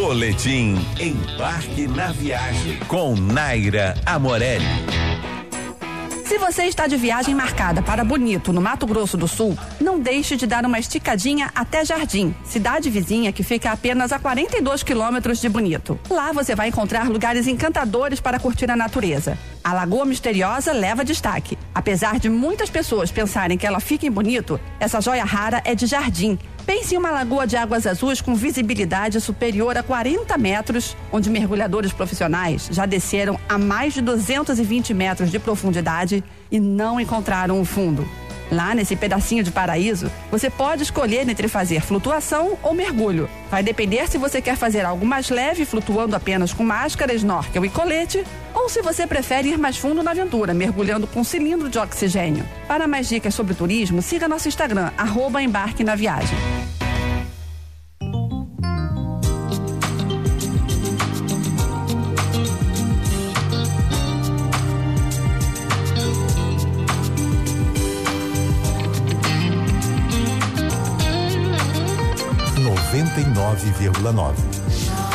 Boletim Embarque na Viagem com Naira Amorelli. Se você está de viagem marcada para Bonito, no Mato Grosso do Sul, não deixe de dar uma esticadinha até Jardim, cidade vizinha que fica apenas a 42 quilômetros de Bonito. Lá você vai encontrar lugares encantadores para curtir a natureza. A Lagoa Misteriosa leva destaque. Apesar de muitas pessoas pensarem que ela fica em Bonito, essa joia rara é de Jardim Pense em uma lagoa de águas azuis com visibilidade superior a 40 metros, onde mergulhadores profissionais já desceram a mais de 220 metros de profundidade e não encontraram o fundo. Lá nesse pedacinho de paraíso, você pode escolher entre fazer flutuação ou mergulho. Vai depender se você quer fazer algo mais leve, flutuando apenas com máscara, snorkel e colete, ou se você prefere ir mais fundo na aventura, mergulhando com cilindro de oxigênio. Para mais dicas sobre turismo, siga nosso Instagram, arroba embarque na viagem. 99,9.